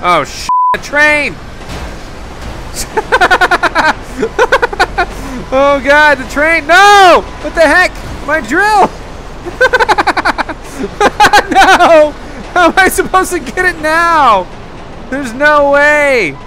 Oh, sh a train! oh god, the train! No! What the heck? My drill! no! How am I supposed to get it now? There's no way!